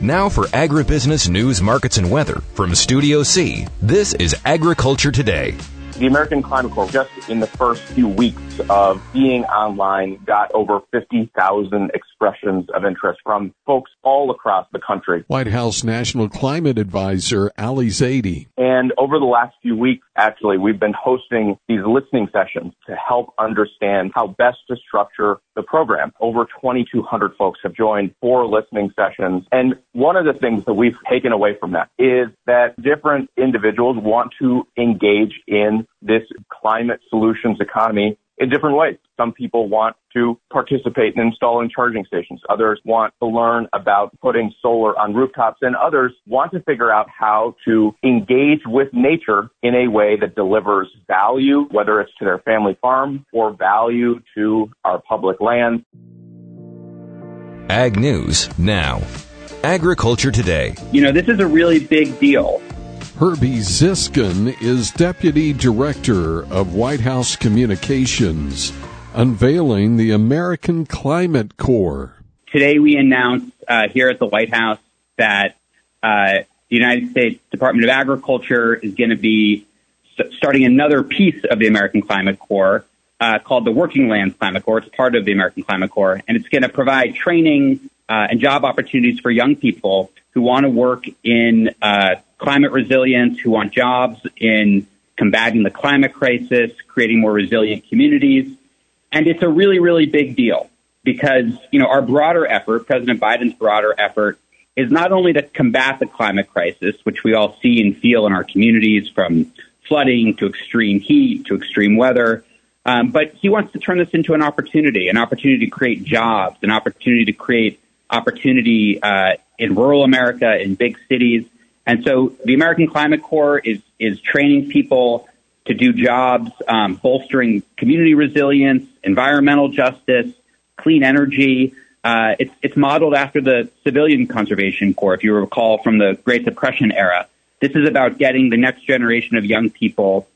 Now for agribusiness news, markets, and weather from Studio C. This is Agriculture Today. The American Climate Corps, just in the first few weeks of being online, got over 50,000 expressions of interest from folks all across the country. White House National Climate Advisor Ali Zaidi. And over the last few weeks, actually, we've been hosting these listening sessions to help understand how best to structure the program. Over 2,200 folks have joined four listening sessions. And one of the things that we've taken away from that is that different individuals want to engage in this climate solutions economy in different ways. Some people want to participate in installing charging stations. Others want to learn about putting solar on rooftops and others want to figure out how to engage with nature in a way that delivers value, whether it's to their family farm or value to our public land. Ag News now. Agriculture Today. You know, this is a really big deal. Herbie Ziskend is Deputy Director of White House Communications, unveiling the American Climate Corps. Today we announced uh, here at the White House that uh, the United States Department of Agriculture is going to be st- starting another piece of the American Climate Corps uh, called the Working Lands Climate Corps. It's part of the American Climate Corps, and it's going to provide training uh, and job opportunities for young people who want to work in uh, climate resilience, who want jobs in combating the climate crisis, creating more resilient communities. And it's a really, really big deal because, you know, our broader effort, President Biden's broader effort, is not only to combat the climate crisis, which we all see and feel in our communities from flooding to extreme heat to extreme weather, um, but he wants to turn this into an opportunity, an opportunity to create jobs, an opportunity to create opportunity uh, in rural America, in big cities. And so the American Climate Corps is, is training people to do jobs um, bolstering community resilience, environmental justice, clean energy. Uh, it's, it's modeled after the Civilian Conservation Corps, if you recall from the Great Depression era. This is about getting the next generation of young people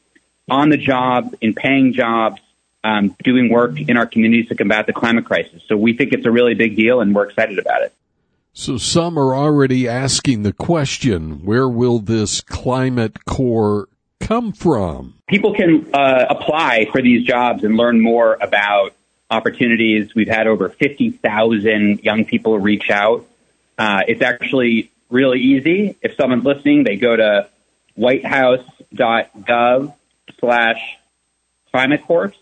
on the job, in paying jobs, um, doing work in our communities to combat the climate crisis. So we think it's a really big deal, and we're excited about it. So some are already asking the question, where will this climate corps come from? People can uh, apply for these jobs and learn more about opportunities. We've had over 50,000 young people reach out. Uh, it's actually really easy. If someone's listening, they go to whitehouse.gov slash climate corps,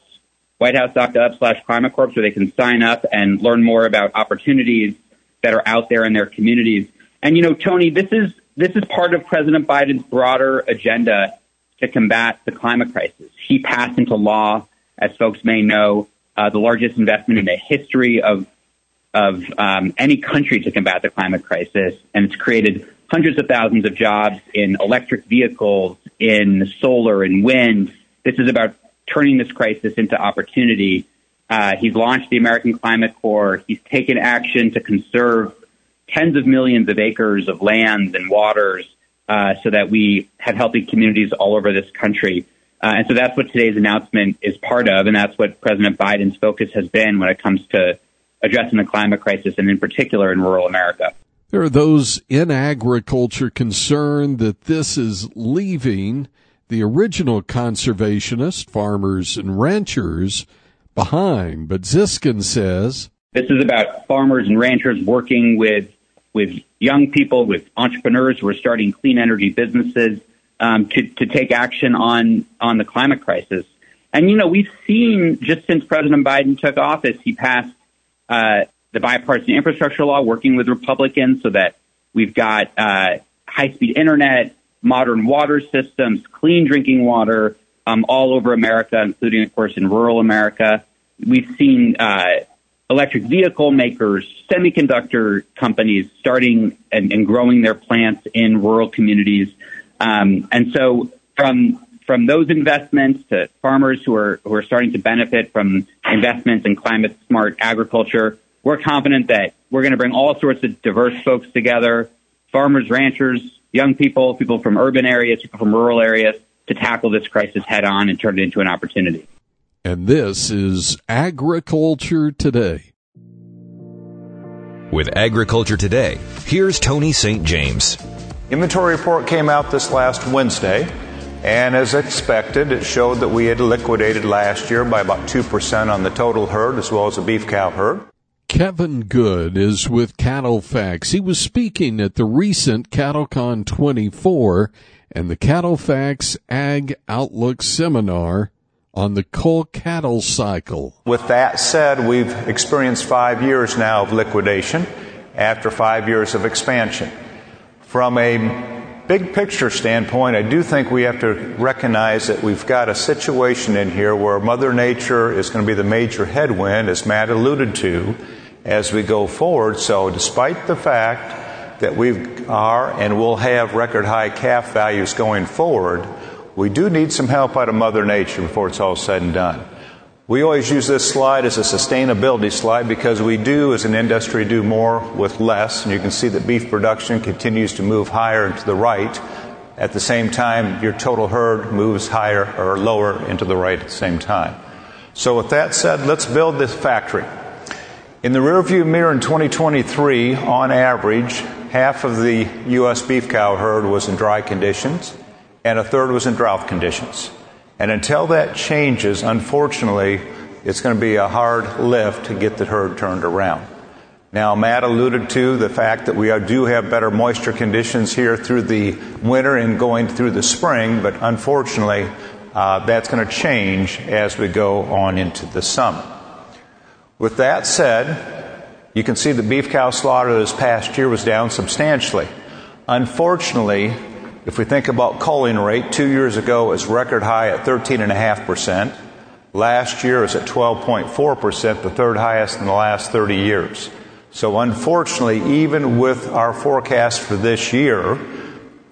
whitehouse.gov slash climate corps, where they can sign up and learn more about opportunities that are out there in their communities. And you know, Tony, this is this is part of President Biden's broader agenda to combat the climate crisis. He passed into law, as folks may know, uh, the largest investment in the history of of um, any country to combat the climate crisis, and it's created hundreds of thousands of jobs in electric vehicles, in solar and wind. This is about turning this crisis into opportunity uh, he's launched the American Climate Corps. He's taken action to conserve tens of millions of acres of lands and waters uh, so that we have healthy communities all over this country. Uh, and so that's what today's announcement is part of, and that's what President Biden's focus has been when it comes to addressing the climate crisis, and in particular in rural America. There are those in agriculture concerned that this is leaving the original conservationists, farmers and ranchers, behind. But Ziskend says this is about farmers and ranchers working with with young people, with entrepreneurs who are starting clean energy businesses um, to to take action on on the climate crisis. And you know, we've seen just since President Biden took office, he passed uh, the bipartisan infrastructure law, working with Republicans, so that we've got uh, high speed internet, modern water systems, clean drinking water um, all over America, including, of course, in rural America. We've seen uh, electric vehicle makers, semiconductor companies starting and, and growing their plants in rural communities. Um, and so from from those investments to farmers who are who are starting to benefit from investments in climate smart agriculture, we're confident that we're going to bring all sorts of diverse folks together, farmers, ranchers, young people, people from urban areas, people from rural areas, to tackle this crisis head on and turn it into an opportunity. And this is Agriculture Today. With Agriculture Today, here's Tony St. James. Inventory report came out this last Wednesday, and as expected, it showed that we had liquidated last year by about 2% on the total herd as well as the beef cow herd. Kevin Good is with CattleFax. He was speaking at the recent CattleCon 24 and the CattleFax Ag Outlook seminar on the cull cattle cycle. With that said, we've experienced five years now of liquidation after five years of expansion. From a big picture standpoint, I do think we have to recognize that we've got a situation in here where Mother Nature is going to be the major headwind, as Matt alluded to, as we go forward. So, despite the fact that we are and will have record high calf values going forward, we do need some help out of Mother Nature before it's all said and done. We always use this slide as a sustainability slide because we do, as an industry, do more with less. And you can see that beef production continues to move higher and to the right. At the same time, your total herd moves higher or lower into the right at the same time. So, with that said, let's build this factory. In the rearview mirror in 2023, on average, half of the U.S. beef cow herd was in dry conditions and a third was in drought conditions. And until that changes, unfortunately, it's going to be a hard lift to get the herd turned around. Now, Matt alluded to the fact that we do have better moisture conditions here through the winter and going through the spring, but unfortunately, uh, that's going to change as we go on into the summer. With that said, you can see the beef cow slaughter this past year was down substantially. Unfortunately, if we think about culling rate, two years ago it was record high at 13.5%. Last year it was at 12.4%, the third highest in the last 30 years. So unfortunately, even with our forecast for this year,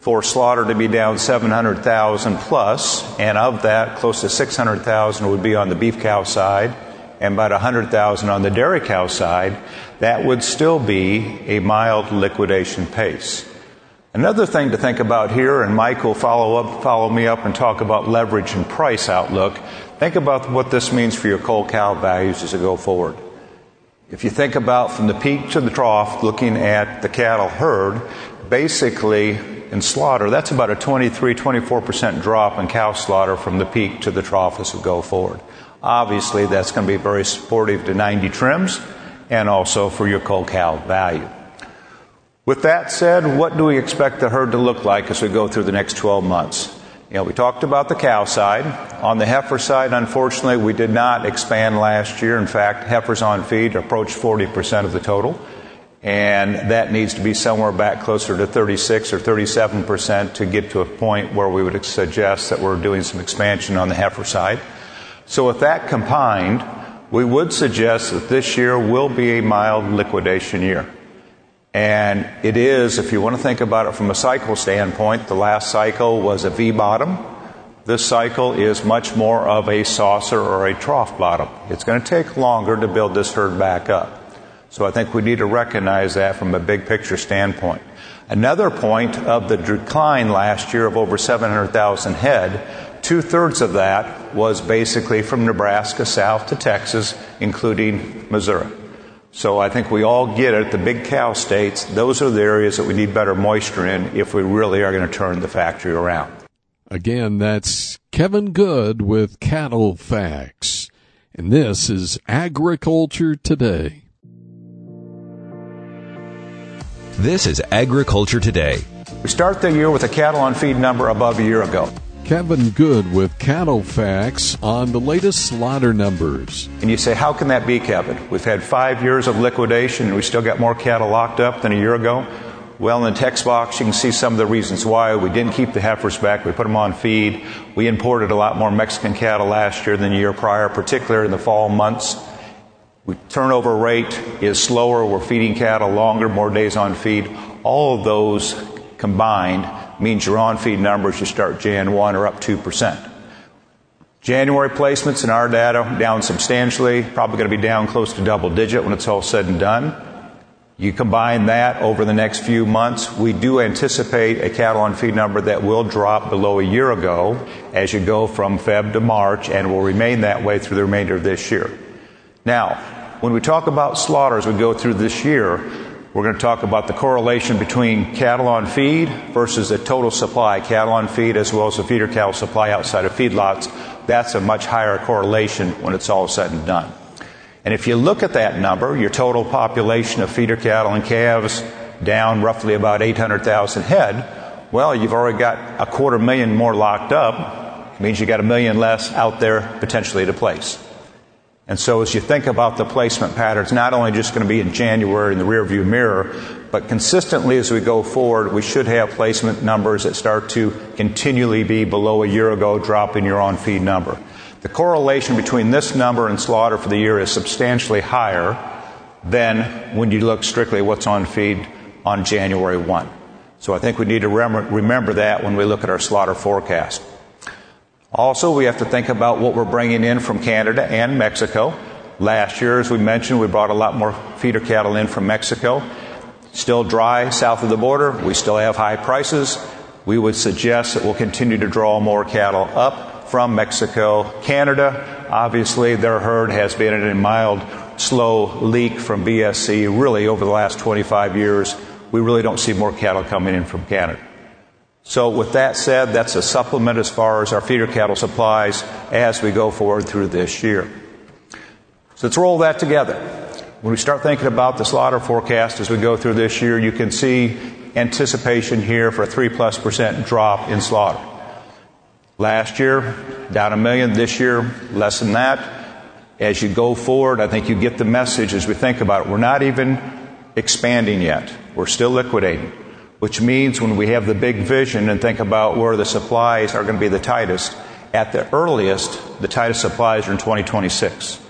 for slaughter to be down 700,000 plus, and of that, close to 600,000 would be on the beef cow side, and about 100,000 on the dairy cow side, that would still be a mild liquidation pace. Another thing to think about here, and Mike will follow up, follow me up and talk about leverage and price outlook. Think about what this means for your cull cow values as you go forward. If you think about from the peak to the trough, looking at the cattle herd, basically in slaughter, that's about a 23, 24% drop in cow slaughter from the peak to the trough as we go forward. Obviously, that's going to be very supportive to 90 trims and also for your cow value. With that said, what do we expect the herd to look like as we go through the next 12 months? You know, we talked about the cow side. On the heifer side, unfortunately, we did not expand last year. In fact, heifers on feed approached 40% of the total. And that needs to be somewhere back closer to 36 or 37% to get to a point where we would suggest that we're doing some expansion on the heifer side. So with that combined, we would suggest that this year will be a mild liquidation year. And it is, if you want to think about it from a cycle standpoint, the last cycle was a V bottom. This cycle is much more of a saucer or a trough bottom. It's going to take longer to build this herd back up. So I think we need to recognize that from a big picture standpoint. Another point of the decline last year of over 700,000 head, two thirds of that was basically from Nebraska south to Texas, including Missouri. So I think we all get it. The big cow states, those are the areas that we need better moisture in if we really are going to turn the factory around. Again, that's Kevin Good with CattleFax. And this is Agriculture Today. This is Agriculture Today. We start the year with a cattle on feed number above a year ago. Kevin Good with Cattle Facts on the latest slaughter numbers. And you say, how can that be, Kevin? We've had five years of liquidation and we still got more cattle locked up than a year ago. Well, in the text box, you can see some of the reasons why. We didn't keep the heifers back. We put them on feed. We imported a lot more Mexican cattle last year than the year prior, particularly in the fall months. We, turnover rate is slower. We're feeding cattle longer, more days on feed. All of those combined means your on feed numbers you start Jan 1 are up 2%. January placements in our data down substantially, probably going to be down close to double digit when it's all said and done. You combine that over the next few months, we do anticipate a cattle on feed number that will drop below a year ago as you go from Feb to March and will remain that way through the remainder of this year. Now, when we talk about slaughter as we go through this year, We're going to talk about the correlation between cattle on feed versus the total supply, cattle on feed as well as the feeder cattle supply outside of feedlots. That's a much higher correlation when it's all said and done. And if you look at that number, your total population of feeder cattle and calves down roughly about 800,000 head, well, you've already got a quarter million more locked up. It means you got a million less out there potentially to place. And so as you think about the placement patterns, not only just going to be in January in the rearview mirror, but consistently as we go forward, we should have placement numbers that start to continually be below a year ago dropping your on feed number. The correlation between this number and slaughter for the year is substantially higher than when you look strictly at what's on feed on January 1. So I think we need to remember that when we look at our slaughter forecast. Also, we have to think about what we're bringing in from Canada and Mexico. Last year, as we mentioned, we brought a lot more feeder cattle in from Mexico. Still dry south of the border. We still have high prices. We would suggest that we'll continue to draw more cattle up from Mexico. Canada, obviously, their herd has been in a mild, slow leak from BSE really over the last 25 years. We really don't see more cattle coming in from Canada. So, with that said, that's a supplement as far as our feeder cattle supplies as we go forward through this year. So, let's roll that together. When we start thinking about the slaughter forecast as we go through this year, you can see anticipation here for a 3 plus percent drop in slaughter. Last year, down a million. This year, less than that. As you go forward, I think you get the message as we think about it. We're not even expanding yet. We're still liquidating which means when we have the big vision and think about where the supplies are going to be the tightest, at the earliest, the tightest supplies are in 2026.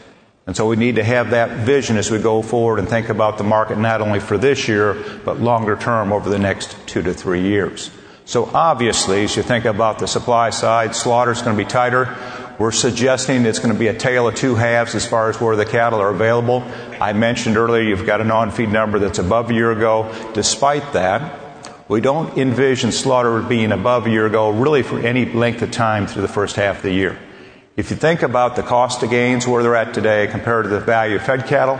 And so we need to have that vision as we go forward and think about the market not only for this year, but longer term over the next two to three years. So obviously, as you think about the supply side, slaughter is going to be tighter. We're suggesting it's going to be a tale of two halves as far as where the cattle are available. I mentioned earlier you've got an on-feed number that's above a year ago. Despite that, we don't envision slaughter being above a year ago really for any length of time through the first half of the year. If you think about the cost of gains where they're at today compared to the value of fed cattle,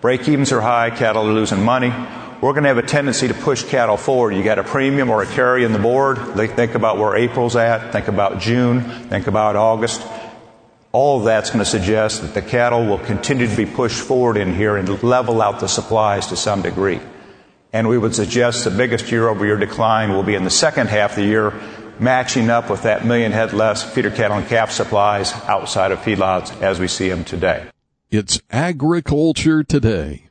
break evens are high, cattle are losing money. We're going to have a tendency to push cattle forward. You got a premium or a carry in the board. Think about where April's at. Think about June. Think about August. All of that's going to suggest that the cattle will continue to be pushed forward in here and level out the supplies to some degree. And we would suggest the biggest year over year decline will be in the second half of the year, matching up with that million head less feeder cattle and calf supplies outside of feedlots as we see them today. It's agriculture today.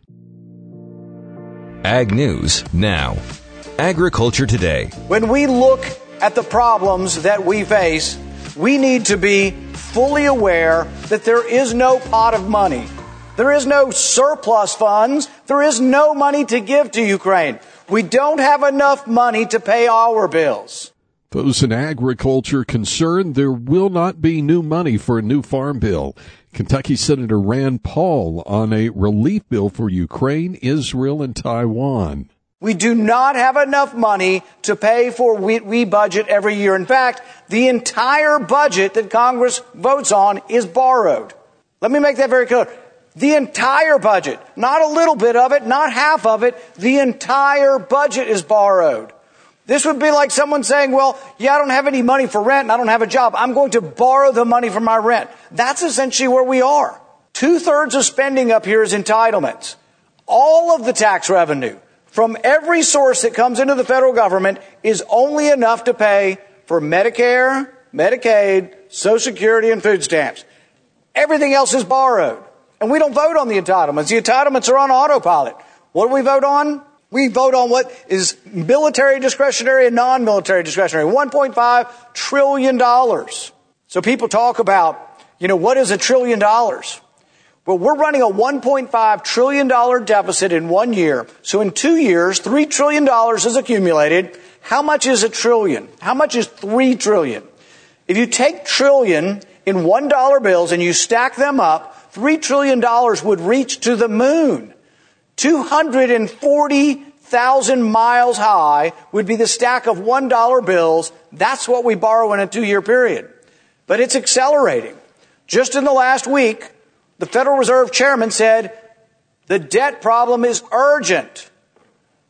Ag News now. Agriculture Today. When we look at the problems that we face, we need to be fully aware that there is no pot of money there is no surplus funds. There is no money to give to Ukraine. We don't have enough money to pay our bills. Those in agriculture concerned there will not be new money for a new farm bill. Kentucky Senator Rand Paul on a relief bill for Ukraine, Israel, and Taiwan. We do not have enough money to pay for we, we budget every year. In fact, the entire budget that Congress votes on is borrowed. Let me make that very clear. The entire budget, not a little bit of it, not half of it, the entire budget is borrowed. This would be like someone saying, well, yeah, I don't have any money for rent and I don't have a job. I'm going to borrow the money for my rent. That's essentially where we are. Two thirds of spending up here is entitlements. All of the tax revenue from every source that comes into the federal government is only enough to pay for Medicare, Medicaid, Social Security, and food stamps. Everything else is borrowed. And we don't vote on the entitlements. The entitlements are on autopilot. What do we vote on? We vote on what is military discretionary and non-military discretionary. $1.5 trillion. So people talk about, you know, what is a trillion dollars? Well, we're running a $1.5 trillion deficit in one year. So in two years, $3 trillion is accumulated. How much is a trillion? How much is 3 trillion? If you take trillion in $1 bills and you stack them up, $3 trillion would reach to the moon. 240,000 miles high would be the stack of $1 bills. That's what we borrow in a two year period. But it's accelerating. Just in the last week, the Federal Reserve Chairman said the debt problem is urgent.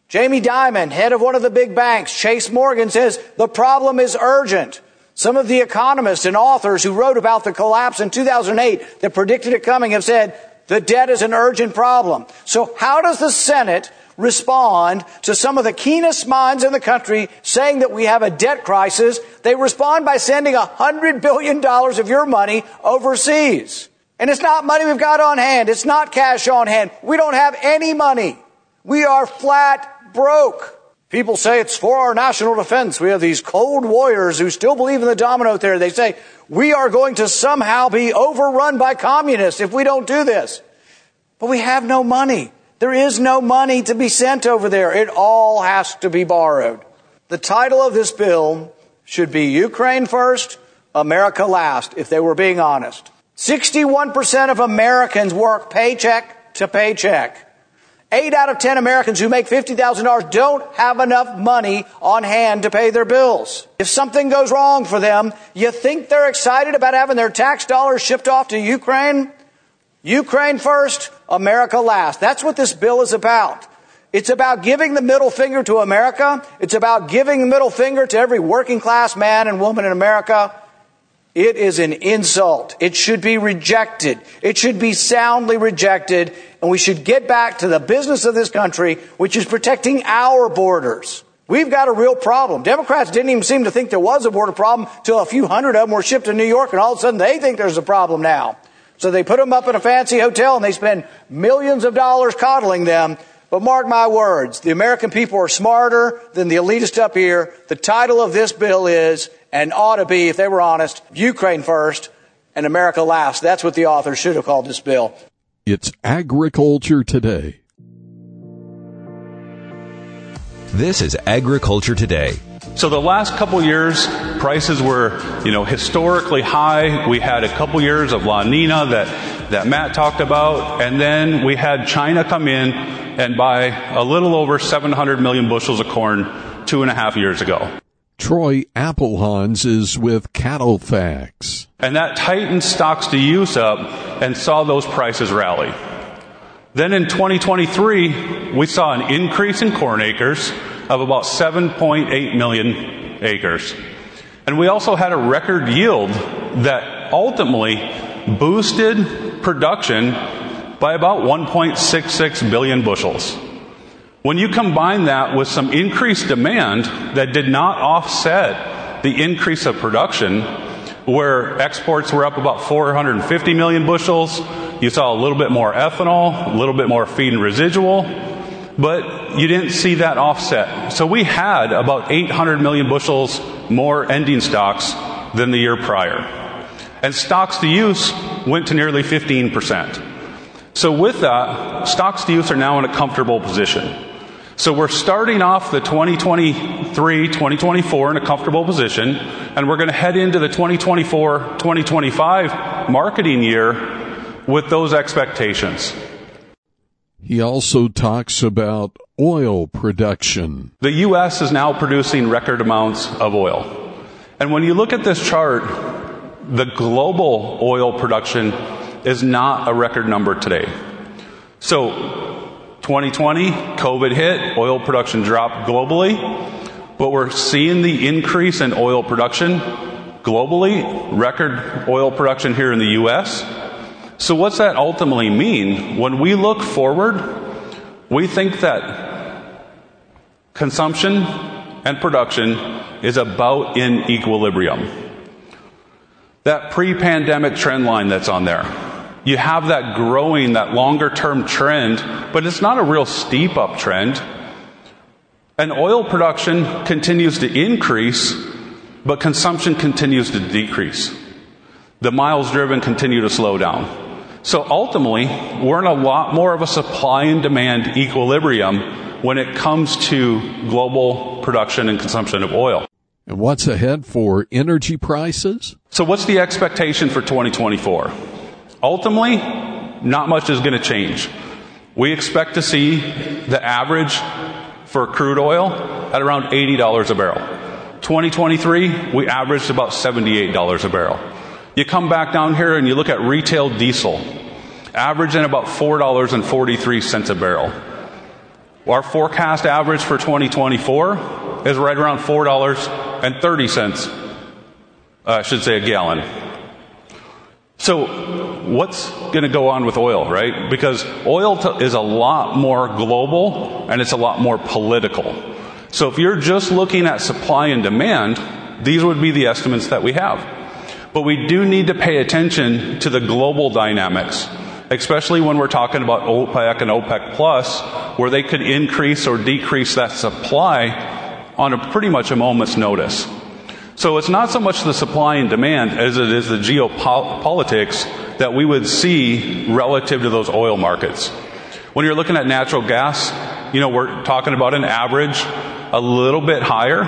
Jamie Dimon, head of one of the big banks, Chase Morgan, says the problem is urgent. Some of the economists and authors who wrote about the collapse in 2008 that predicted it coming have said the debt is an urgent problem. So how does the Senate respond to some of the keenest minds in the country saying that we have a debt crisis? They respond by sending a hundred billion dollars of your money overseas. And it's not money we've got on hand. It's not cash on hand. We don't have any money. We are flat broke. People say it's for our national defense. We have these cold warriors who still believe in the domino theory. They say we are going to somehow be overrun by communists if we don't do this. But we have no money. There is no money to be sent over there. It all has to be borrowed. The title of this bill should be Ukraine first, America last, if they were being honest. 61% of Americans work paycheck to paycheck. Eight out of ten Americans who make $50,000 don't have enough money on hand to pay their bills. If something goes wrong for them, you think they're excited about having their tax dollars shipped off to Ukraine? Ukraine first, America last. That's what this bill is about. It's about giving the middle finger to America. It's about giving the middle finger to every working class man and woman in America. It is an insult. It should be rejected. It should be soundly rejected. And we should get back to the business of this country, which is protecting our borders. We've got a real problem. Democrats didn't even seem to think there was a border problem till a few hundred of them were shipped to New York, and all of a sudden they think there's a problem now. So they put them up in a fancy hotel and they spend millions of dollars coddling them. But mark my words, the American people are smarter than the elitists up here. The title of this bill is and ought to be, if they were honest, Ukraine first and America last. That's what the author should have called this bill. It's Agriculture Today. This is Agriculture Today. So the last couple years, prices were, you know, historically high. We had a couple years of La Nina that, that Matt talked about, and then we had China come in and buy a little over 700 million bushels of corn two and a half years ago. Troy Applehans is with CattleFax. And that tightened stocks to use up and saw those prices rally. Then in 2023, we saw an increase in corn acres of about 7.8 million acres. And we also had a record yield that ultimately boosted production by about 1.66 billion bushels. When you combine that with some increased demand that did not offset the increase of production, where exports were up about 450 million bushels, you saw a little bit more ethanol, a little bit more feed and residual, but you didn't see that offset. So we had about 800 million bushels more ending stocks than the year prior. And stocks to use went to nearly 15%. So with that, stocks to use are now in a comfortable position. So we're starting off the 2023, 2024 in a comfortable position, and we're going to head into the 2024, 2025 marketing year with those expectations. He also talks about oil production. The U.S. is now producing record amounts of oil. And when you look at this chart, the global oil production is not a record number today. So 2020, COVID hit, oil production dropped globally, but we're seeing the increase in oil production globally, record oil production here in the U.S. So what's that ultimately mean? When we look forward, we think that consumption and production is about in equilibrium. That pre-pandemic trend line that's on there you have that growing, that longer term trend, but it's not a real steep uptrend. And oil production continues to increase, but consumption continues to decrease. The miles driven continue to slow down. So ultimately, we're in a lot more of a supply and demand equilibrium when it comes to global production and consumption of oil. And what's ahead for energy prices? So what's the expectation for 2024? Ultimately, not much is going to change. We expect to see the average for crude oil at around $80 a barrel. 2023, we averaged about $78 a barrel. You come back down here and you look at retail diesel, averaging about $4.43 a barrel. Our forecast average for 2024 is right around $4.30, uh, I should say a gallon. So, what's going to go on with oil, right? Because oil t- is a lot more global and it's a lot more political. So, if you're just looking at supply and demand, these would be the estimates that we have. But we do need to pay attention to the global dynamics, especially when we're talking about OPEC and OPEC Plus, where they could increase or decrease that supply on a pretty much a moment's notice. So it's not so much the supply and demand as it is the geopolitics that we would see relative to those oil markets. When you're looking at natural gas, you know, we're talking about an average a little bit higher.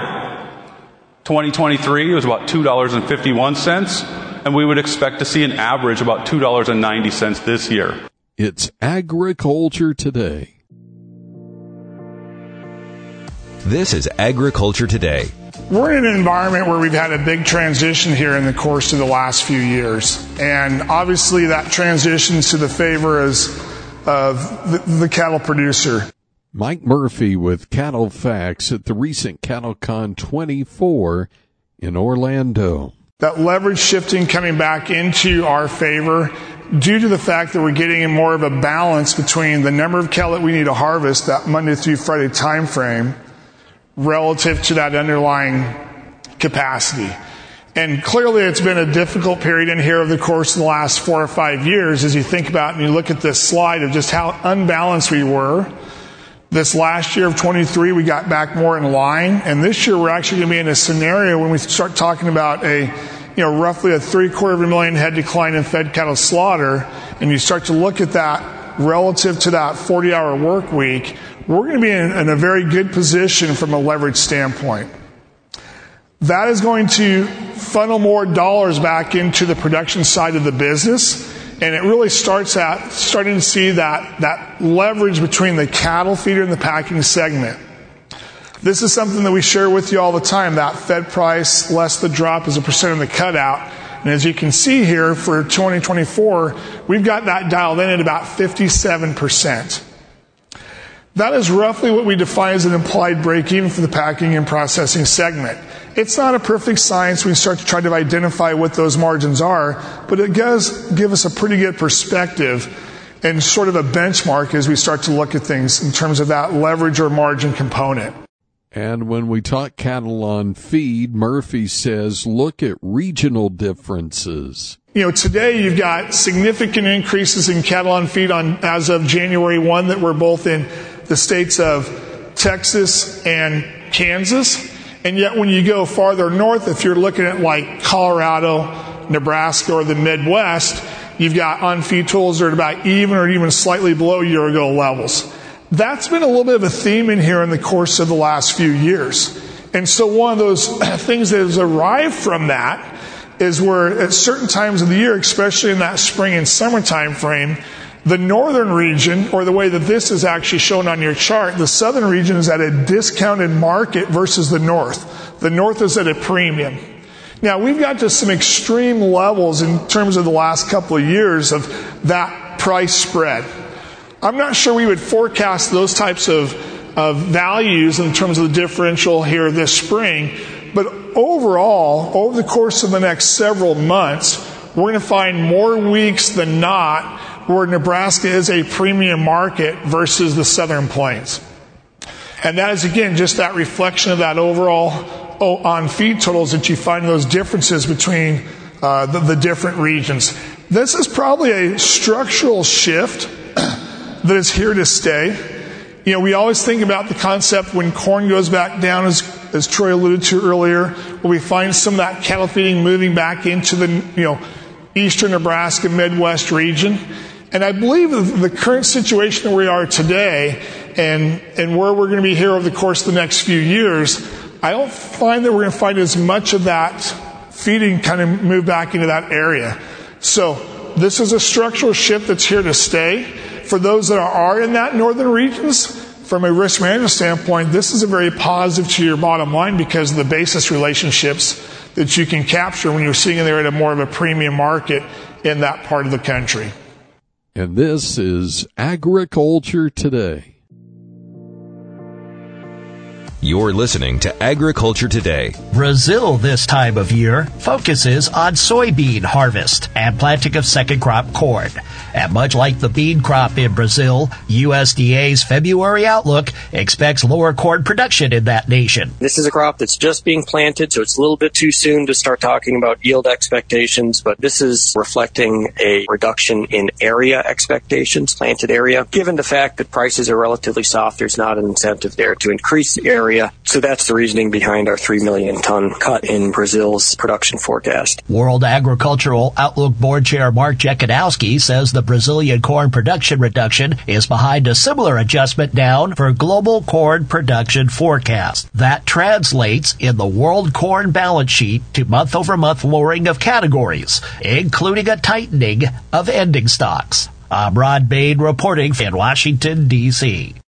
2023 was about $2.51, and we would expect to see an average about $2.90 this year. It's agriculture today. This is Agriculture Today we're in an environment where we've had a big transition here in the course of the last few years. And obviously, that transitions to the favor of the, the cattle producer. Mike Murphy with CattleFax at the recent CattleCon 24 in Orlando. That leverage shifting coming back into our favor due to the fact that we're getting in more of a balance between the number of cattle that we need to harvest that Monday through Friday time frame relative to that underlying capacity. And clearly it's been a difficult period in here over the course of the last four or five years as you think about and you look at this slide of just how unbalanced we were. This last year of 23, we got back more in line. And this year we're actually going to be in a scenario when we start talking about a, you know, roughly a three quarter of a million head decline in fed cattle slaughter. And you start to look at that relative to that 40 hour work week we're going to be in, in a very good position from a leverage standpoint. That is going to funnel more dollars back into the production side of the business. And it really starts at starting to see that, that leverage between the cattle feeder and the packing segment. This is something that we share with you all the time, that Fed price less the drop as a percent of the cutout. And as you can see here for 2024, we've got that dialed in at about 57%. That is roughly what we define as an implied break even for the packing and processing segment. It's not a perfect science when we start to try to identify what those margins are, but it does give us a pretty good perspective and sort of a benchmark as we start to look at things in terms of that leverage or margin component. And when we talk cattle on feed, Murphy says look at regional differences. You know, today you've got significant increases in cattle on feed on as of January 1 that were both in the states of Texas and Kansas. And yet when you go farther north, if you're looking at like Colorado, Nebraska, or the Midwest, you've got on-feed totals that are about even or even slightly below year ago levels. That's been a little bit of a theme in here in the course of the last few years. And so one of those things that has arrived from that is where at certain times of the year, especially in that spring and summer time frame, the northern region, or the way that this is actually shown on your chart, the southern region is at a discounted market versus the north. The north is at a premium. Now, we've got to some extreme levels in terms of the last couple of years of that price spread. I'm not sure we would forecast those types of, of values in terms of the differential here this spring, but overall, over the course of the next several months, we're going to find more weeks than not where Nebraska is a premium market versus the southern plains. And that is again just that reflection of that overall oh, on feed totals that you find those differences between uh, the, the different regions. This is probably a structural shift that is here to stay. You know, we always think about the concept when corn goes back down, as, as Troy alluded to earlier, where we find some of that cattle feeding moving back into the, you know, eastern Nebraska, Midwest region. And I believe the current situation where we are today and, and where we're going to be here over the course of the next few years, I don't find that we're going to find as much of that feeding kind of move back into that area. So this is a structural shift that's here to stay. For those that are in that northern regions, from a risk management standpoint, this is a very positive to your bottom line because of the basis relationships that you can capture when you're sitting there at a more of a premium market in that part of the country and this is Agriculture Today. You're listening to Agriculture Today. Brazil this time of year focuses on soybean harvest and planting of second crop corn. And much like the bean crop in Brazil, USDA's February outlook expects lower corn production in that nation. This is a crop that's just being planted, so it's a little bit too soon to start talking about yield expectations, but this is reflecting a reduction in area expectations, planted area. Given the fact that prices are relatively soft, there's not an incentive there to increase the area area. So that's the reasoning behind our 3 million ton cut in Brazil's production forecast. World Agricultural Outlook Board Chair Mark Jekanowski says the Brazilian corn production reduction is behind a similar adjustment down for global corn production forecast. That translates in the world corn balance sheet to month over month lowering of categories, including a tightening of ending stocks. I'm Rod Bain reporting in Washington, D.C.